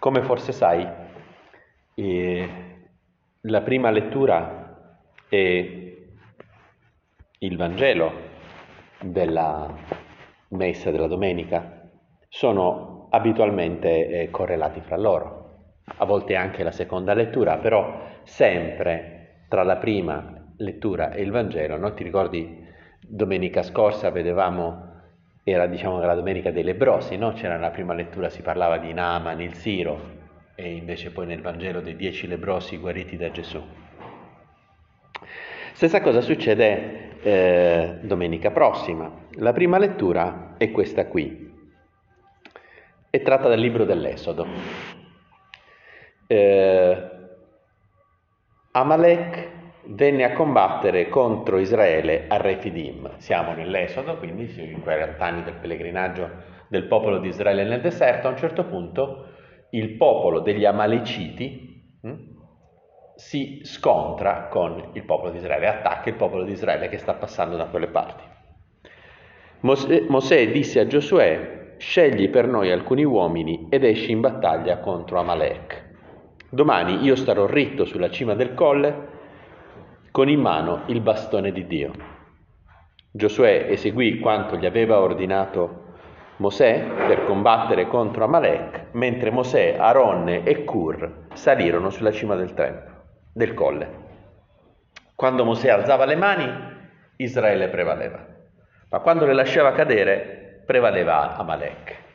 Come forse sai, eh, la prima lettura è il Vangelo della messa della domenica, sono abitualmente eh, correlati fra loro, a volte anche la seconda lettura, però sempre tra la prima lettura e il Vangelo, no? Ti ricordi domenica scorsa vedevamo era diciamo la domenica dei lebrosi, no? c'era nella prima lettura si parlava di Naaman il Siro e invece poi nel Vangelo dei dieci lebrosi guariti da Gesù. Stessa cosa succede eh, domenica prossima. La prima lettura è questa qui, è tratta dal libro dell'Esodo. Eh, Amalek venne a combattere contro Israele a Refidim. Siamo nell'Esodo, quindi in quei anni del pellegrinaggio del popolo di Israele nel deserto. A un certo punto il popolo degli Amaleciti hm, si scontra con il popolo di Israele, attacca il popolo di Israele che sta passando da quelle parti. Mosè, Mosè disse a Giosuè, scegli per noi alcuni uomini ed esci in battaglia contro Amalek. Domani io starò ritto sulla cima del colle con in mano il bastone di Dio. Giosuè eseguì quanto gli aveva ordinato Mosè per combattere contro Amalek, mentre Mosè, Aronne e Cur salirono sulla cima del tempio, del colle. Quando Mosè alzava le mani, Israele prevaleva, ma quando le lasciava cadere, prevaleva Amalek.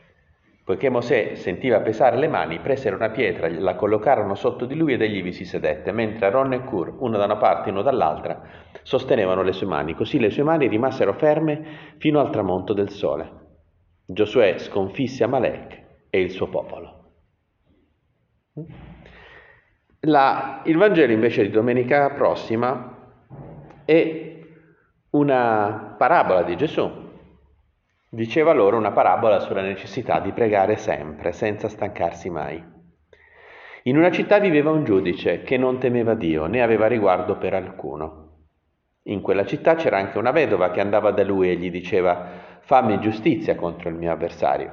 Poiché Mosè sentiva pesare le mani, presero una pietra, la collocarono sotto di lui ed egli vi si sedette, mentre Aaron e Cur, uno da una parte e uno dall'altra, sostenevano le sue mani. Così le sue mani rimasero ferme fino al tramonto del sole. Giosuè sconfisse Amalek e il suo popolo. La, il Vangelo invece di domenica prossima è una parabola di Gesù Diceva loro una parabola sulla necessità di pregare sempre, senza stancarsi mai. In una città viveva un giudice che non temeva Dio né aveva riguardo per alcuno. In quella città c'era anche una vedova che andava da lui e gli diceva fammi giustizia contro il mio avversario.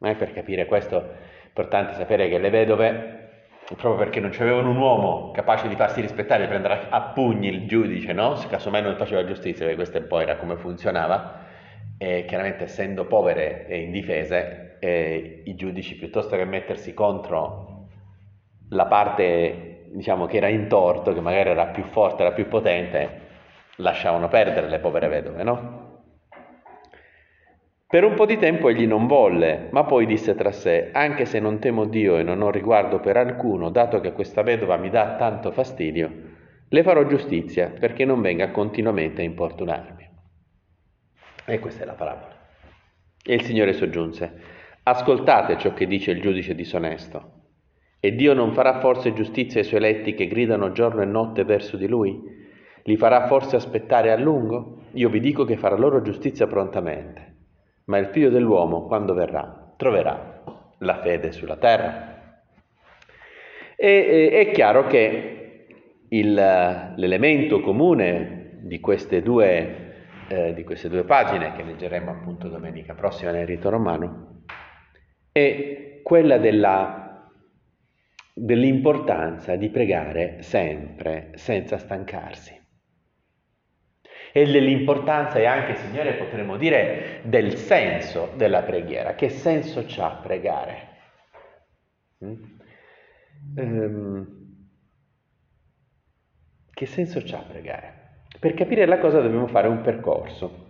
Eh, per capire questo è importante sapere che le vedove, proprio perché non avevano un uomo capace di farsi rispettare, di prendere a pugni il giudice, no? se casomai non faceva giustizia, perché questo un po' era come funzionava, e chiaramente essendo povere e indifese, eh, i giudici piuttosto che mettersi contro la parte diciamo, che era in torto, che magari era più forte, era più potente, lasciavano perdere le povere vedove, no? Per un po' di tempo egli non volle, ma poi disse tra sé, anche se non temo Dio e non ho riguardo per alcuno, dato che questa vedova mi dà tanto fastidio, le farò giustizia perché non venga continuamente a importunarmi. E questa è la parabola. E il Signore soggiunse, ascoltate ciò che dice il giudice disonesto. E Dio non farà forse giustizia ai suoi eletti che gridano giorno e notte verso di Lui? Li farà forse aspettare a lungo? Io vi dico che farà loro giustizia prontamente. Ma il figlio dell'uomo, quando verrà, troverà la fede sulla terra. E, è chiaro che il, l'elemento comune di queste due eh, di queste due pagine che leggeremo appunto domenica prossima nel rito romano è quella della, dell'importanza di pregare sempre senza stancarsi e dell'importanza e anche, Signore, potremmo dire del senso della preghiera. Che senso c'ha pregare? Mm? Um, che senso c'ha pregare? Per capire la cosa dobbiamo fare un percorso.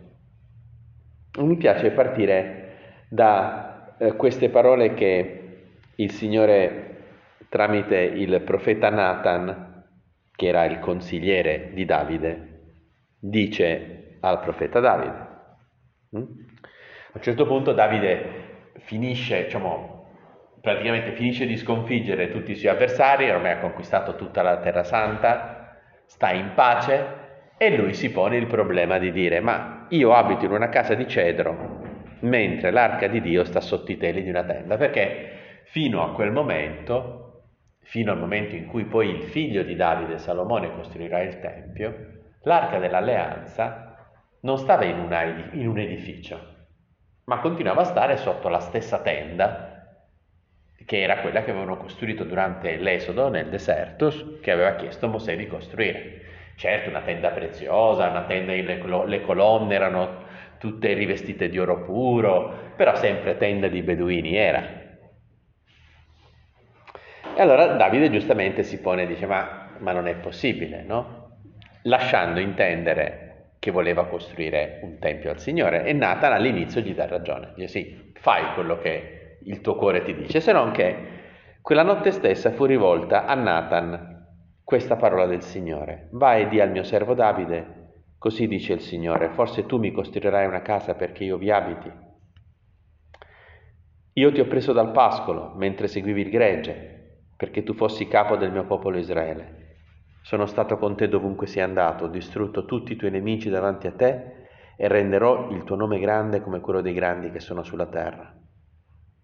Mi piace partire da eh, queste parole che il Signore tramite il profeta Nathan, che era il consigliere di Davide, dice al profeta Davide. Mm? A un certo punto Davide finisce, diciamo, praticamente finisce di sconfiggere tutti i suoi avversari, ormai ha conquistato tutta la terra santa, sta in pace e lui si pone il problema di dire, ma io abito in una casa di cedro mentre l'arca di Dio sta sotto i teli di una tenda, perché fino a quel momento, fino al momento in cui poi il figlio di Davide, Salomone, costruirà il Tempio, l'arca dell'alleanza non stava in, una, in un edificio, ma continuava a stare sotto la stessa tenda che era quella che avevano costruito durante l'esodo nel deserto, che aveva chiesto Mosè di costruire. Certo, una tenda preziosa, una tenda, le, le colonne erano tutte rivestite di oro puro, però sempre tenda di beduini era. E allora Davide giustamente si pone e dice, ma, ma non è possibile, no? Lasciando intendere che voleva costruire un tempio al Signore e Nathan all'inizio gli dà ragione, dice sì, fai quello che il tuo cuore ti dice, se non che quella notte stessa fu rivolta a Nathan questa parola del Signore, vai e di al mio servo Davide, così dice il Signore, forse tu mi costruirai una casa perché io vi abiti. Io ti ho preso dal pascolo mentre seguivi il gregge, perché tu fossi capo del mio popolo Israele. Sono stato con te dovunque sei andato, ho distrutto tutti i tuoi nemici davanti a te e renderò il tuo nome grande come quello dei grandi che sono sulla terra.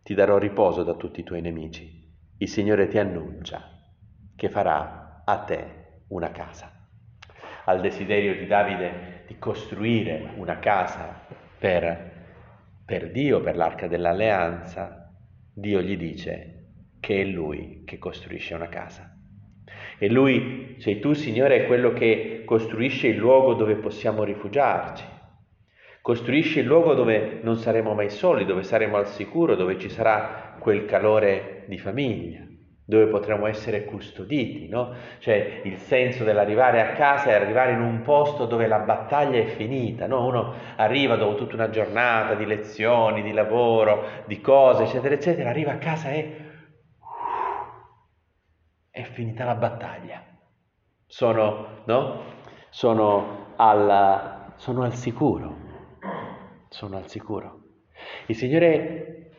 Ti darò riposo da tutti i tuoi nemici. Il Signore ti annuncia che farà a te una casa. Al desiderio di Davide di costruire una casa per, per Dio, per l'arca dell'alleanza, Dio gli dice che è Lui che costruisce una casa. E lui, sei tu Signore, è quello che costruisce il luogo dove possiamo rifugiarci. Costruisce il luogo dove non saremo mai soli, dove saremo al sicuro, dove ci sarà quel calore di famiglia, dove potremo essere custoditi, no? Cioè il senso dell'arrivare a casa è arrivare in un posto dove la battaglia è finita, no? Uno arriva dopo tutta una giornata di lezioni, di lavoro, di cose, eccetera, eccetera, arriva a casa e è finita la battaglia. Sono, no? sono, al, sono al sicuro, sono al sicuro. Il Signore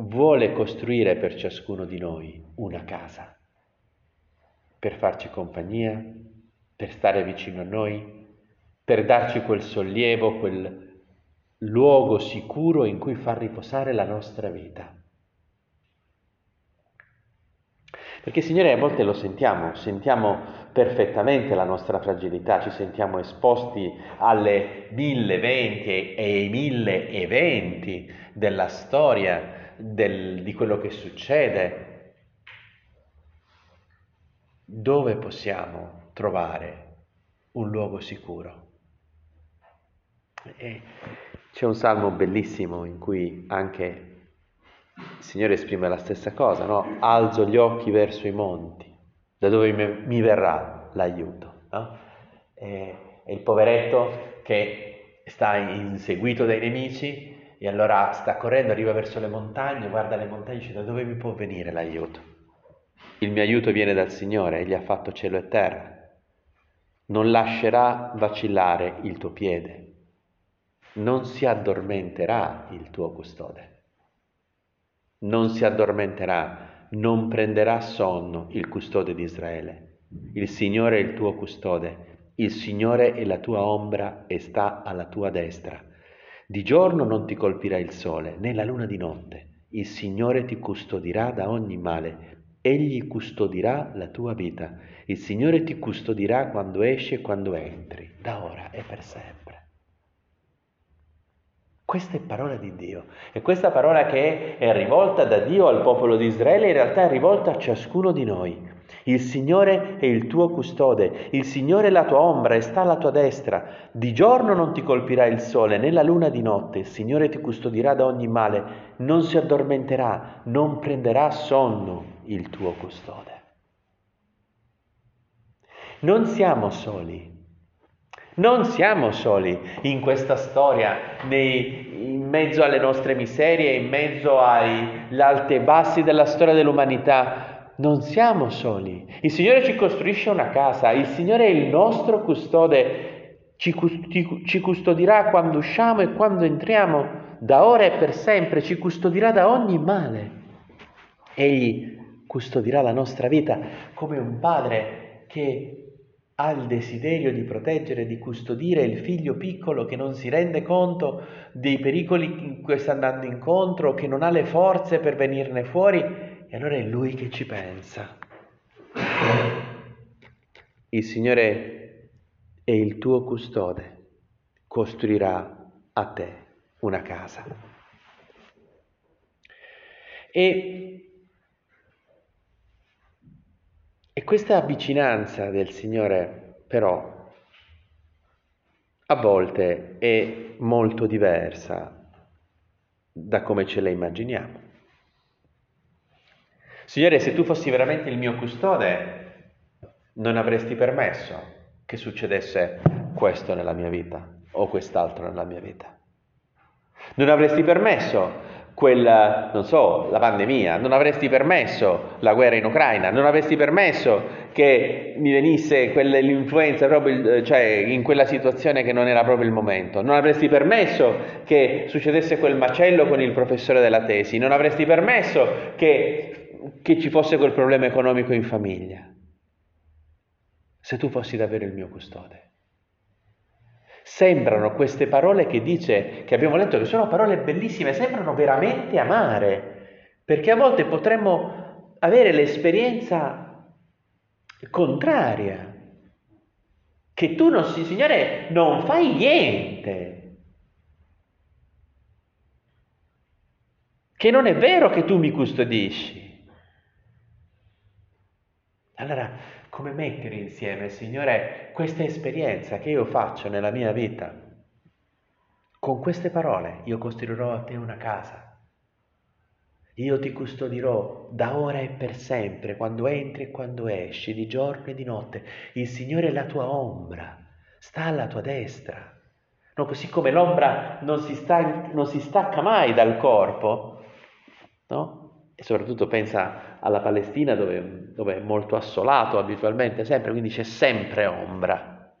vuole costruire per ciascuno di noi una casa, per farci compagnia, per stare vicino a noi, per darci quel sollievo, quel luogo sicuro in cui far riposare la nostra vita. Perché Signore a volte lo sentiamo, sentiamo perfettamente la nostra fragilità, ci sentiamo esposti alle mille eventi e ai mille eventi della storia, del, di quello che succede. Dove possiamo trovare un luogo sicuro? E c'è un salmo bellissimo in cui anche il Signore esprime la stessa cosa, no? Alzo gli occhi verso i monti, da dove mi verrà l'aiuto. No? E, e il poveretto che sta inseguito dai nemici e allora sta correndo, arriva verso le montagne, guarda le montagne e dice da dove mi può venire l'aiuto? Il mio aiuto viene dal Signore, Egli ha fatto cielo e terra. Non lascerà vacillare il tuo piede, non si addormenterà il tuo custode non si addormenterà, non prenderà sonno il custode di Israele. Il Signore è il tuo custode, il Signore è la tua ombra e sta alla tua destra. Di giorno non ti colpirà il sole, né la luna di notte. Il Signore ti custodirà da ogni male. Egli custodirà la tua vita. Il Signore ti custodirà quando esci e quando entri, da ora e per sempre. Questa è parola di Dio e questa parola che è rivolta da Dio al popolo di Israele in realtà è rivolta a ciascuno di noi. Il Signore è il tuo custode, il Signore è la tua ombra e sta alla tua destra. Di giorno non ti colpirà il sole né la luna di notte, il Signore ti custodirà da ogni male, non si addormenterà, non prenderà sonno il tuo custode. Non siamo soli, non siamo soli in questa storia, nei, in mezzo alle nostre miserie, in mezzo agli alti e bassi della storia dell'umanità. Non siamo soli. Il Signore ci costruisce una casa, il Signore è il nostro custode, ci, ci custodirà quando usciamo e quando entriamo, da ora e per sempre, ci custodirà da ogni male. Egli custodirà la nostra vita come un padre che ha il desiderio di proteggere, di custodire il figlio piccolo che non si rende conto dei pericoli in cui sta andando incontro, che non ha le forze per venirne fuori, e allora è lui che ci pensa. Il Signore è il tuo custode, costruirà a te una casa. E E questa vicinanza del Signore, però, a volte è molto diversa da come ce la immaginiamo. Signore, se tu fossi veramente il mio custode, non avresti permesso che succedesse questo nella mia vita o quest'altro nella mia vita. Non avresti permesso quella, non so, la pandemia, non avresti permesso la guerra in Ucraina, non avresti permesso che mi venisse quell'influenza proprio, cioè in quella situazione che non era proprio il momento, non avresti permesso che succedesse quel macello con il professore della tesi, non avresti permesso che, che ci fosse quel problema economico in famiglia, se tu fossi davvero il mio custode. Sembrano queste parole che dice, che abbiamo letto, che sono parole bellissime, sembrano veramente amare, perché a volte potremmo avere l'esperienza contraria, che tu non si, Signore, non fai niente, che non è vero che tu mi custodisci. Allora, come mettere insieme, Signore, questa esperienza che io faccio nella mia vita. Con queste parole io costruirò a te una casa. Io ti custodirò da ora e per sempre, quando entri e quando esci, di giorno e di notte. Il Signore è la tua ombra, sta alla tua destra. No, così come l'ombra non si, sta, non si stacca mai dal corpo, no? E soprattutto pensa alla Palestina dove, dove, è molto assolato abitualmente, sempre, quindi c'è sempre ombra.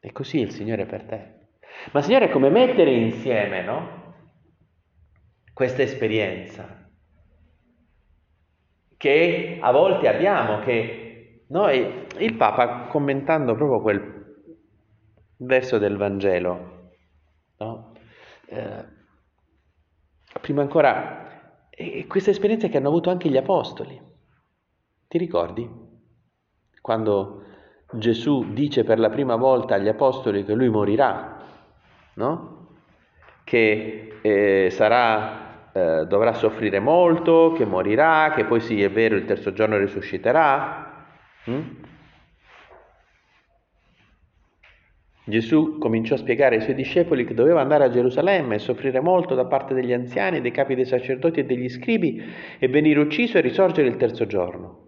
E così il Signore per te. Ma Signore, come mettere insieme, no? Questa esperienza che a volte abbiamo, che noi, il Papa commentando proprio quel verso del Vangelo, no? eh, prima ancora e questa esperienza che hanno avuto anche gli apostoli. Ti ricordi? Quando Gesù dice per la prima volta agli apostoli che lui morirà, no? Che eh, sarà, eh, dovrà soffrire molto, che morirà, che poi sì, è vero, il terzo giorno risusciterà. Hm? Gesù cominciò a spiegare ai suoi discepoli che doveva andare a Gerusalemme e soffrire molto da parte degli anziani, dei capi dei sacerdoti e degli scribi e venire ucciso e risorgere il terzo giorno.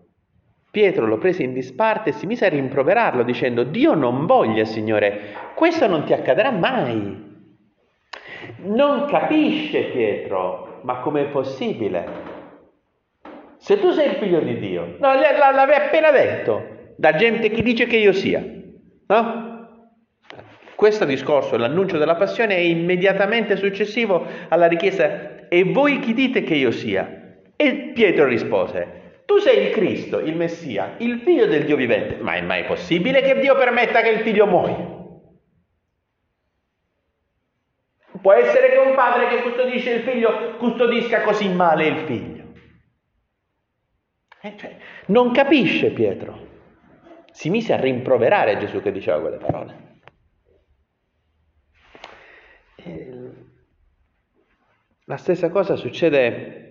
Pietro lo prese in disparte e si mise a rimproverarlo dicendo Dio non voglia, Signore, questo non ti accadrà mai. Non capisce Pietro, ma com'è possibile? Se tu sei il figlio di Dio, no, l'avevi appena detto, da gente che dice che io sia, no? Questo discorso, l'annuncio della passione, è immediatamente successivo alla richiesta e voi chi dite che io sia? E Pietro rispose, tu sei il Cristo, il Messia, il figlio del Dio vivente. Ma è mai possibile che Dio permetta che il figlio muoia? Può essere che un padre che custodisce il figlio custodisca così male il figlio. Eh, cioè, non capisce Pietro. Si mise a rimproverare Gesù che diceva quelle parole. La stessa cosa succede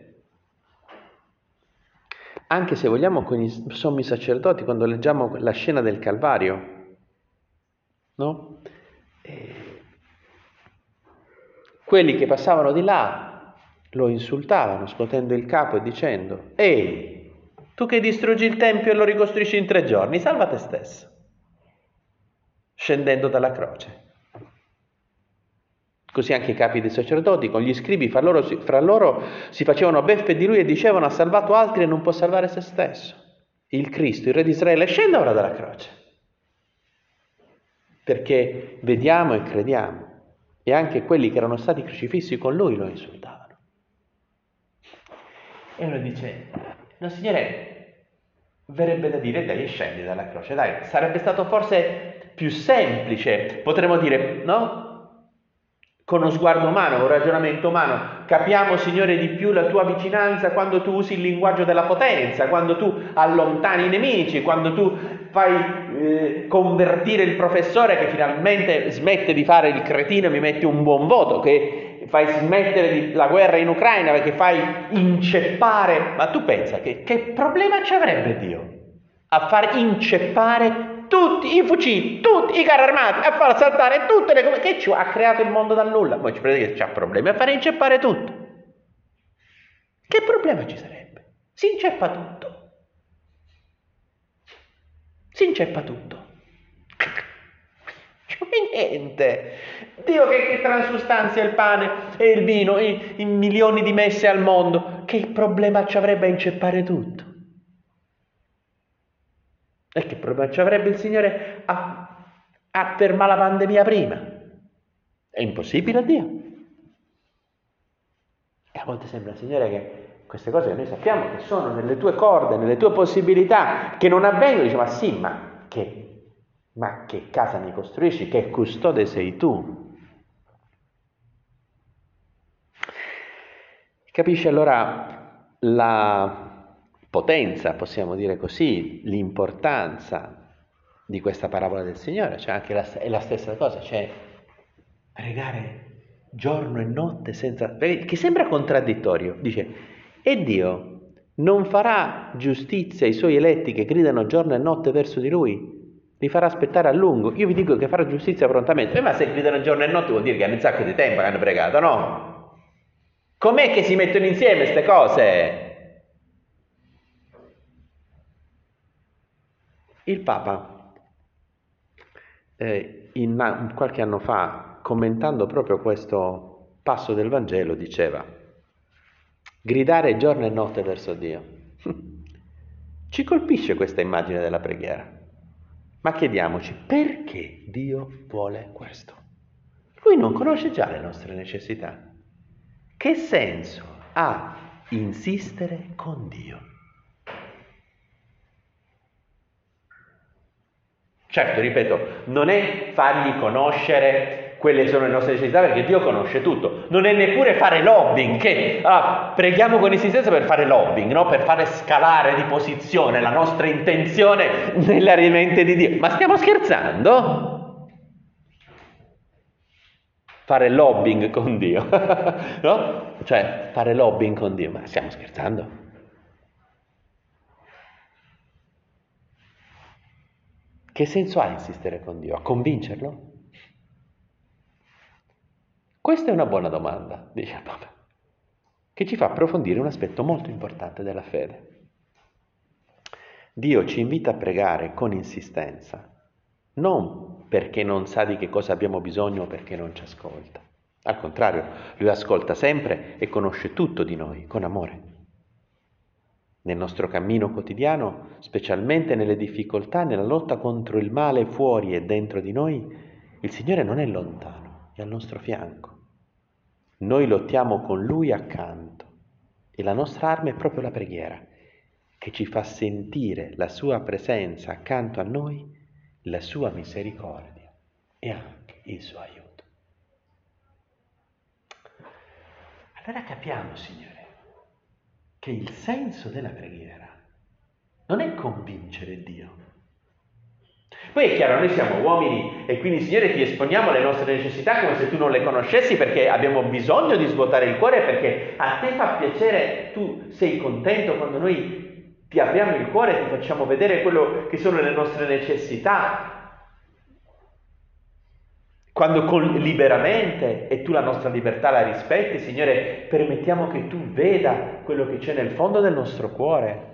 anche se vogliamo con i sommi sacerdoti quando leggiamo la scena del Calvario, no? E quelli che passavano di là lo insultavano scuotendo il capo e dicendo Ehi, tu che distruggi il Tempio e lo ricostruisci in tre giorni, salva te stesso, scendendo dalla croce. Così anche i capi dei sacerdoti con gli scribi fra loro, fra loro si facevano beffe di lui e dicevano ha salvato altri e non può salvare se stesso. Il Cristo, il Re di Israele, scende ora dalla croce. Perché vediamo e crediamo. E anche quelli che erano stati crocifissi con lui lo insultavano. E uno dice, no signore, verrebbe da dire dai scendi dalla croce, dai, sarebbe stato forse più semplice, potremmo dire, no? Con uno sguardo umano, un ragionamento umano. Capiamo, Signore, di più la tua vicinanza quando tu usi il linguaggio della potenza, quando tu allontani i nemici, quando tu fai eh, convertire il professore che finalmente smette di fare il cretino e mi mette un buon voto, che fai smettere la guerra in Ucraina perché fai inceppare. Ma tu pensa che, che problema ci avrebbe Dio? a far inceppare tutti i fucili, tutti i carri armati, a far saltare tutte le cose. Che ci ha creato il mondo dal nulla? Poi ci prende che c'ha problemi a fare inceppare tutto. Che problema ci sarebbe? Si inceppa tutto. Si inceppa tutto. Cioè niente. Dio che, che transustanzia il pane e il vino in, in milioni di messe al mondo, che problema ci avrebbe a inceppare tutto? E che problema ci avrebbe il Signore a, a fermare la pandemia prima? È impossibile a Dio. E a volte sembra, Signore, che queste cose che noi sappiamo che sono nelle tue corde, nelle tue possibilità, che non avvengono, dice, ma sì, ma che, ma che casa mi costruisci? Che custode sei tu? Capisci allora la potenza, possiamo dire così, l'importanza di questa parabola del Signore, cioè anche la, è la stessa cosa, cioè pregare giorno e notte senza... che sembra contraddittorio, dice, e Dio non farà giustizia ai suoi eletti che gridano giorno e notte verso di Lui? Li farà aspettare a lungo. Io vi dico che farà giustizia prontamente. Ma se gridano giorno e notte vuol dire che hanno un sacco di tempo che hanno pregato, no? Com'è che si mettono insieme queste cose? Il Papa, eh, in, qualche anno fa, commentando proprio questo passo del Vangelo, diceva, gridare giorno e notte verso Dio. Ci colpisce questa immagine della preghiera, ma chiediamoci perché Dio vuole questo. Lui non conosce già le nostre necessità. Che senso ha insistere con Dio? Certo, ripeto, non è fargli conoscere quelle che sono le nostre necessità perché Dio conosce tutto, non è neppure fare lobbying, che ah, preghiamo con insistenza per fare lobbying, no? per fare scalare di posizione la nostra intenzione nella mente di Dio. Ma stiamo scherzando? Fare lobbying con Dio, no? Cioè fare lobbying con Dio, ma stiamo scherzando? Che senso ha insistere con Dio? A convincerlo? Questa è una buona domanda, dice il Papa, che ci fa approfondire un aspetto molto importante della fede. Dio ci invita a pregare con insistenza, non perché non sa di che cosa abbiamo bisogno o perché non ci ascolta. Al contrario, lui ascolta sempre e conosce tutto di noi con amore. Nel nostro cammino quotidiano, specialmente nelle difficoltà, nella lotta contro il male fuori e dentro di noi, il Signore non è lontano, è al nostro fianco. Noi lottiamo con Lui accanto e la nostra arma è proprio la preghiera, che ci fa sentire la Sua presenza accanto a noi, la Sua misericordia e anche il Suo aiuto. Allora capiamo, Signore che il senso della preghiera non è convincere Dio. Poi è chiaro, noi siamo uomini e quindi Signore ti esponiamo le nostre necessità come se tu non le conoscessi perché abbiamo bisogno di svuotare il cuore perché a te fa piacere, tu sei contento quando noi ti apriamo il cuore, ti facciamo vedere quello che sono le nostre necessità, quando con, liberamente e tu la nostra libertà la rispetti, Signore, permettiamo che tu veda quello che c'è nel fondo del nostro cuore,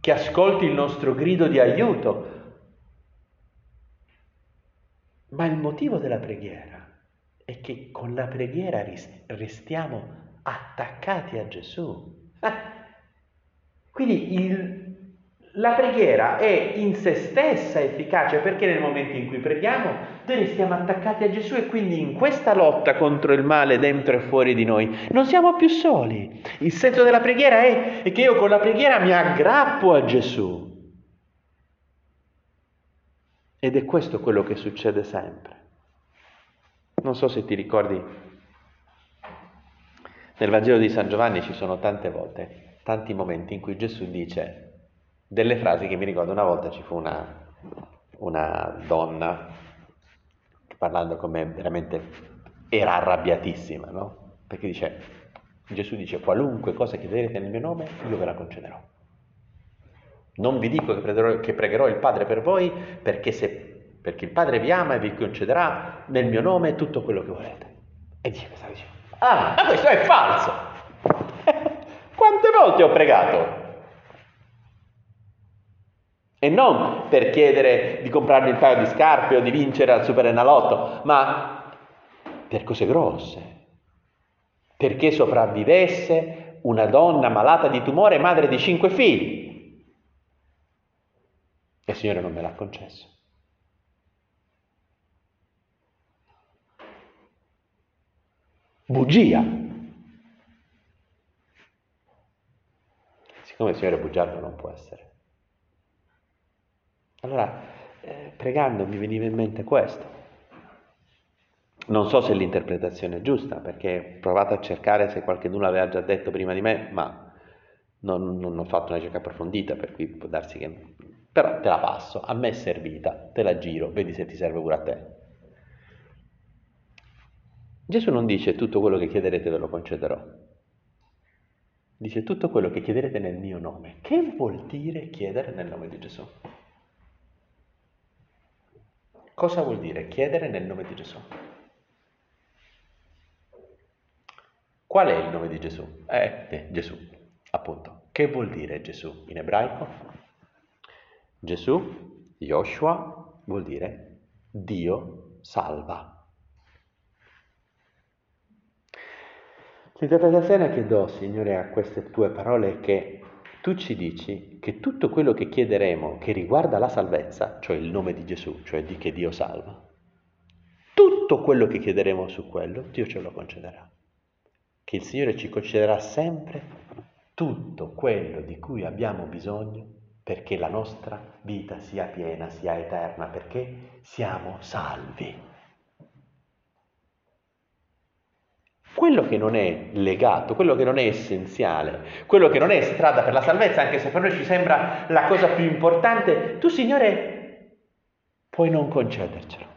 che ascolti il nostro grido di aiuto. Ma il motivo della preghiera è che con la preghiera restiamo attaccati a Gesù. Quindi il, la preghiera è in se stessa efficace perché nel momento in cui preghiamo noi restiamo attaccati a Gesù e quindi in questa lotta contro il male dentro e fuori di noi non siamo più soli. Il senso della preghiera è, è che io con la preghiera mi aggrappo a Gesù. Ed è questo quello che succede sempre. Non so se ti ricordi, nel Vangelo di San Giovanni ci sono tante volte, tanti momenti in cui Gesù dice delle frasi che mi ricordo una volta ci fu una, una donna che parlando con me veramente era arrabbiatissima, no? Perché dice, Gesù dice qualunque cosa chiederete nel mio nome io ve la concederò. Non vi dico che pregherò, che pregherò il Padre per voi perché, se, perché, il Padre vi ama e vi concederà nel mio nome tutto quello che volete. E dice questa dice, ah, ma questo è falso. Quante volte ho pregato? E non per chiedere di comprarmi un paio di scarpe o di vincere al Super Enalotto, ma per cose grosse. Perché sopravvivesse una donna malata di tumore, madre di cinque figli. E il Signore non me l'ha concesso. Bugia. Siccome il Signore bugiardo non può essere. Allora, eh, pregando mi veniva in mente questo. Non so se l'interpretazione è giusta, perché ho provato a cercare se qualcuno l'aveva già detto prima di me, ma non, non ho fatto una ricerca approfondita, per cui può darsi che però te la passo, a me è servita, te la giro, vedi se ti serve pure a te. Gesù non dice tutto quello che chiederete ve lo concederò. Dice tutto quello che chiederete nel mio nome. Che vuol dire chiedere nel nome di Gesù? Cosa vuol dire chiedere nel nome di Gesù? Qual è il nome di Gesù? Eh, eh Gesù, appunto. Che vuol dire Gesù in ebraico? Gesù, Joshua, vuol dire Dio salva. L'interpretazione che do, Signore, a queste tue parole è che tu ci dici che tutto quello che chiederemo che riguarda la salvezza, cioè il nome di Gesù, cioè di che Dio salva, tutto quello che chiederemo su quello, Dio ce lo concederà. Che il Signore ci concederà sempre tutto quello di cui abbiamo bisogno perché la nostra vita sia piena, sia eterna, perché siamo salvi. Quello che non è legato, quello che non è essenziale, quello che non è strada per la salvezza, anche se per noi ci sembra la cosa più importante, tu Signore puoi non concedercelo.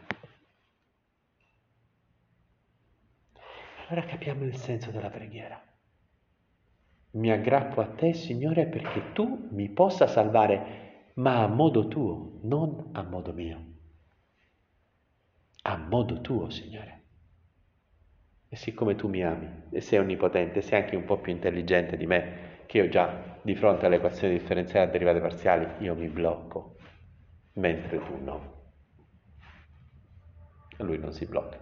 Allora capiamo il senso della preghiera mi aggrappo a te, Signore, perché tu mi possa salvare, ma a modo tuo, non a modo mio. A modo tuo, Signore. E siccome tu mi ami e sei onnipotente, sei anche un po' più intelligente di me, che io già di fronte alle equazioni differenziali a derivate parziali, io mi blocco, mentre tu no. Lui non si blocca.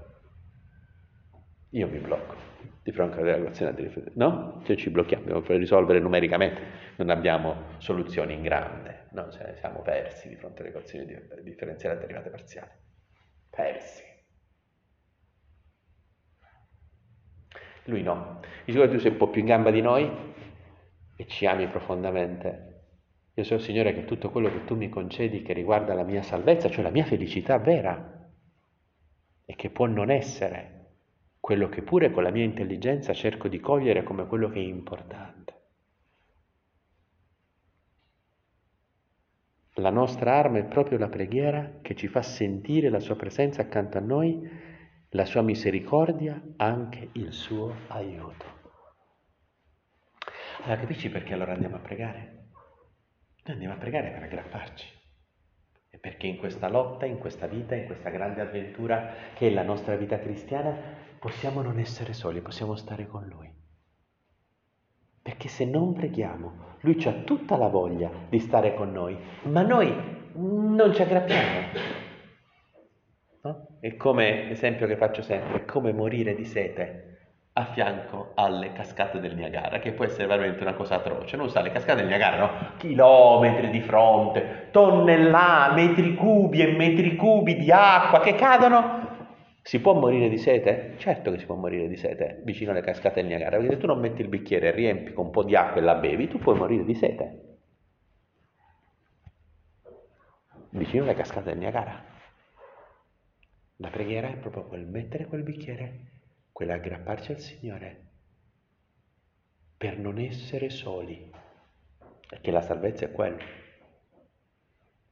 Io mi blocco di fronte alla equazione di no? Cioè ci blocchiamo per risolvere numericamente, non abbiamo soluzioni in grande, no? Cioè, siamo persi di fronte alle equazioni differenziali a derivate parziali. Persi. Lui no. Dice che tu sei un po' più in gamba di noi e ci ami profondamente. Io so, Signore, che tutto quello che tu mi concedi che riguarda la mia salvezza, cioè la mia felicità vera, e che può non essere quello che pure con la mia intelligenza cerco di cogliere come quello che è importante. La nostra arma è proprio la preghiera che ci fa sentire la sua presenza accanto a noi, la sua misericordia, anche il suo aiuto. Allora capisci perché allora andiamo a pregare? Noi andiamo a pregare per aggrapparci. E perché in questa lotta, in questa vita, in questa grande avventura che è la nostra vita cristiana, possiamo non essere soli, possiamo stare con Lui. Perché se non preghiamo, Lui ha tutta la voglia di stare con noi, ma noi non ci aggrappiamo. È come l'esempio che faccio sempre, è come morire di sete a fianco alle cascate del Niagara, che può essere veramente una cosa atroce. Non sa, le cascate del Niagara, no? Chilometri di fronte, tonnellate, metri cubi e metri cubi di acqua che cadono si può morire di sete? Certo che si può morire di sete vicino alle cascate del Niagara, perché se tu non metti il bicchiere e riempi con un po' di acqua e la bevi, tu puoi morire di sete. Vicino alle cascate del Niagara. La preghiera è proprio quel mettere quel bicchiere, quell'aggrapparci al Signore, per non essere soli, perché la salvezza è quello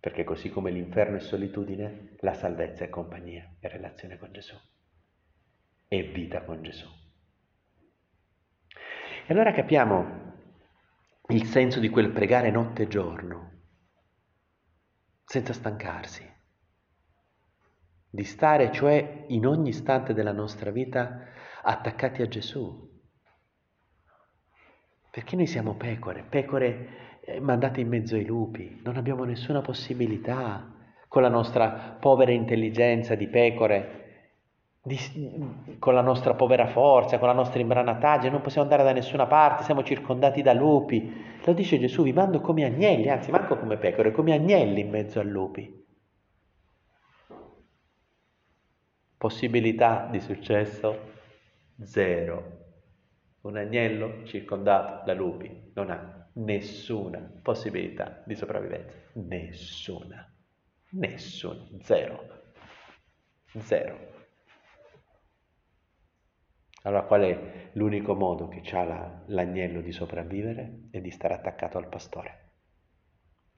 perché così come l'inferno è solitudine, la salvezza è compagnia, è relazione con Gesù, è vita con Gesù. E allora capiamo il senso di quel pregare notte e giorno, senza stancarsi, di stare cioè in ogni istante della nostra vita attaccati a Gesù. Perché noi siamo pecore, pecore eh, mandate in mezzo ai lupi, non abbiamo nessuna possibilità con la nostra povera intelligenza di pecore di, con la nostra povera forza, con la nostra imbranataggine, non possiamo andare da nessuna parte, siamo circondati da lupi. Lo dice Gesù, vi mando come agnelli, anzi manco come pecore, come agnelli in mezzo a lupi. Possibilità di successo? Zero. Un agnello circondato da lupi non ha nessuna possibilità di sopravvivenza. Nessuna. Nessuna. Zero. Zero. Allora qual è l'unico modo che ha la, l'agnello di sopravvivere? È di stare attaccato al pastore.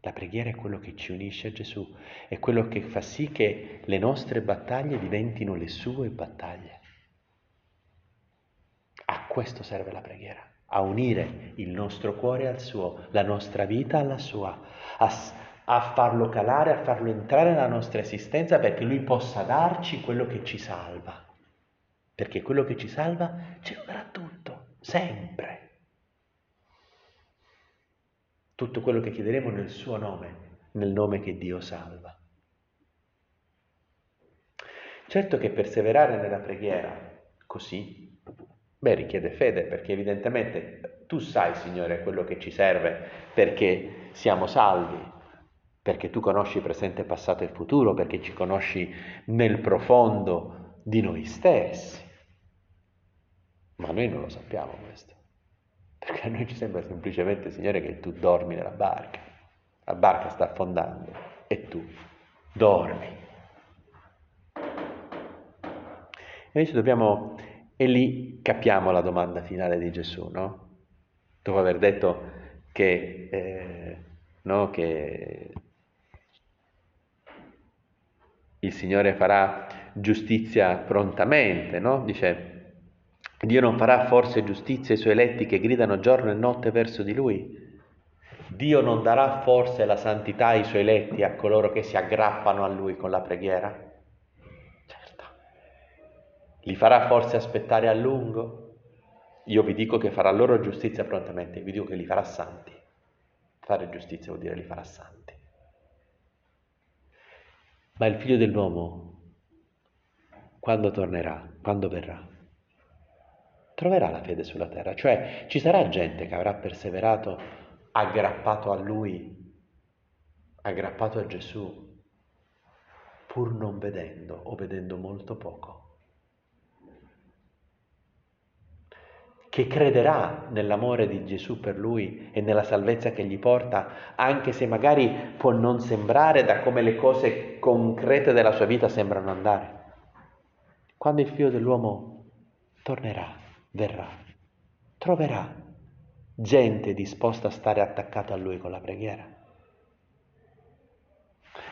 La preghiera è quello che ci unisce a Gesù, è quello che fa sì che le nostre battaglie diventino le sue battaglie. A questo serve la preghiera, a unire il nostro cuore al suo, la nostra vita alla sua, a, a farlo calare, a farlo entrare nella nostra esistenza perché lui possa darci quello che ci salva perché quello che ci salva lo darà tutto, sempre. Tutto quello che chiederemo nel suo nome, nel nome che Dio salva. Certo che perseverare nella preghiera così, beh, richiede fede, perché evidentemente tu sai, Signore, quello che ci serve perché siamo salvi, perché tu conosci presente, passato e futuro, perché ci conosci nel profondo di noi stessi. Ma noi non lo sappiamo questo, perché a noi ci sembra semplicemente, Signore, che tu dormi nella barca, la barca sta affondando e tu dormi. Invece dobbiamo, e lì capiamo la domanda finale di Gesù, no? Dopo aver detto che, eh, no, che il Signore farà giustizia prontamente, no? Dice, Dio non farà forse giustizia ai suoi eletti che gridano giorno e notte verso di lui? Dio non darà forse la santità ai suoi eletti, a coloro che si aggrappano a lui con la preghiera? Certo. Li farà forse aspettare a lungo? Io vi dico che farà loro giustizia prontamente, vi dico che li farà santi. Fare giustizia vuol dire li farà santi. Ma il figlio dell'uomo, quando tornerà, quando verrà? Troverà la fede sulla terra, cioè ci sarà gente che avrà perseverato aggrappato a lui, aggrappato a Gesù, pur non vedendo o vedendo molto poco. che crederà nell'amore di Gesù per lui e nella salvezza che gli porta, anche se magari può non sembrare da come le cose concrete della sua vita sembrano andare. Quando il figlio dell'uomo tornerà, verrà, troverà gente disposta a stare attaccata a lui con la preghiera.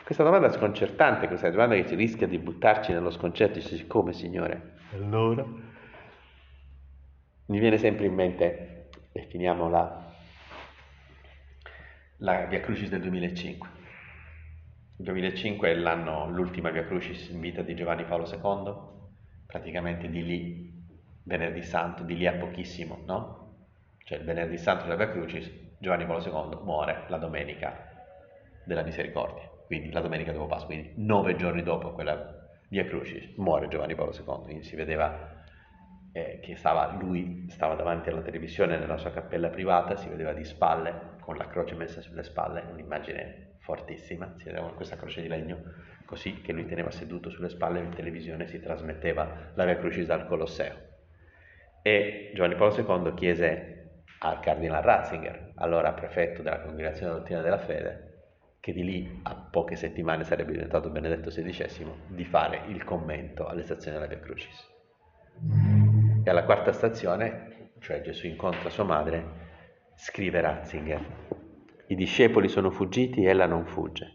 Questa domanda è sconcertante, questa domanda che si rischia di buttarci nello sconcerto, dice come Signore? Allora? Mi viene sempre in mente, e finiamo la, la Via Crucis del 2005. Il 2005 è l'anno, l'ultima Via Crucis in vita di Giovanni Paolo II, praticamente di lì venerdì santo, di lì a pochissimo, no? Cioè il venerdì santo della Via Crucis, Giovanni Paolo II muore la domenica della misericordia, quindi la domenica dopo Pasqua, quindi nove giorni dopo quella Via Crucis muore Giovanni Paolo II, quindi si vedeva eh, che stava, lui stava davanti alla televisione nella sua cappella privata, si vedeva di spalle, con la croce messa sulle spalle, un'immagine fortissima, si vedeva questa croce di legno, così che lui teneva seduto sulle spalle in televisione si trasmetteva la Via Crucis dal Colosseo. E Giovanni Paolo II chiese al Cardinal Ratzinger, allora prefetto della Congregazione Dottrina della Fede, che di lì a poche settimane sarebbe diventato Benedetto XVI, di fare il commento alle stazioni della Via Crucis. E alla quarta stazione, cioè Gesù incontra sua madre, scrive Ratzinger, i discepoli sono fuggiti, ella non fugge.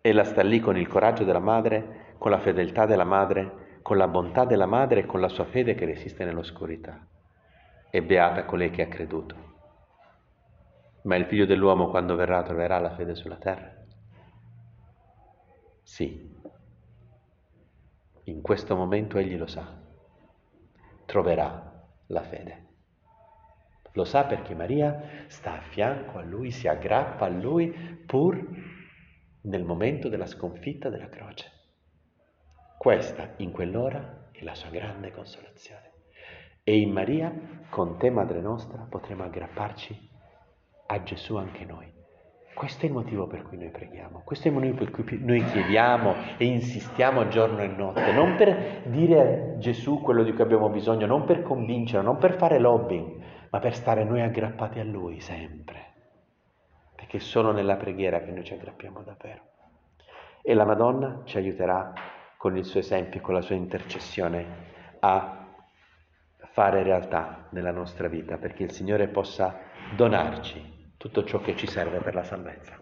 Ella sta lì con il coraggio della madre, con la fedeltà della madre, con la bontà della madre e con la sua fede che resiste nell'oscurità. E beata colei che ha creduto. Ma il figlio dell'uomo quando verrà troverà la fede sulla terra? Sì, in questo momento egli lo sa, troverà la fede. Lo sa perché Maria sta a fianco a lui, si aggrappa a lui pur nel momento della sconfitta della croce. Questa, in quell'ora, è la sua grande consolazione. E in Maria, con te, Madre nostra, potremo aggrapparci a Gesù anche noi. Questo è il motivo per cui noi preghiamo, questo è il motivo per cui noi chiediamo e insistiamo giorno e notte, non per dire a Gesù quello di cui abbiamo bisogno, non per convincere, non per fare lobbying, ma per stare noi aggrappati a Lui sempre, perché è solo nella preghiera che noi ci aggrappiamo davvero. E la Madonna ci aiuterà con il suo esempio e con la sua intercessione a fare realtà nella nostra vita, perché il Signore possa donarci tutto ciò che ci serve per la salvezza.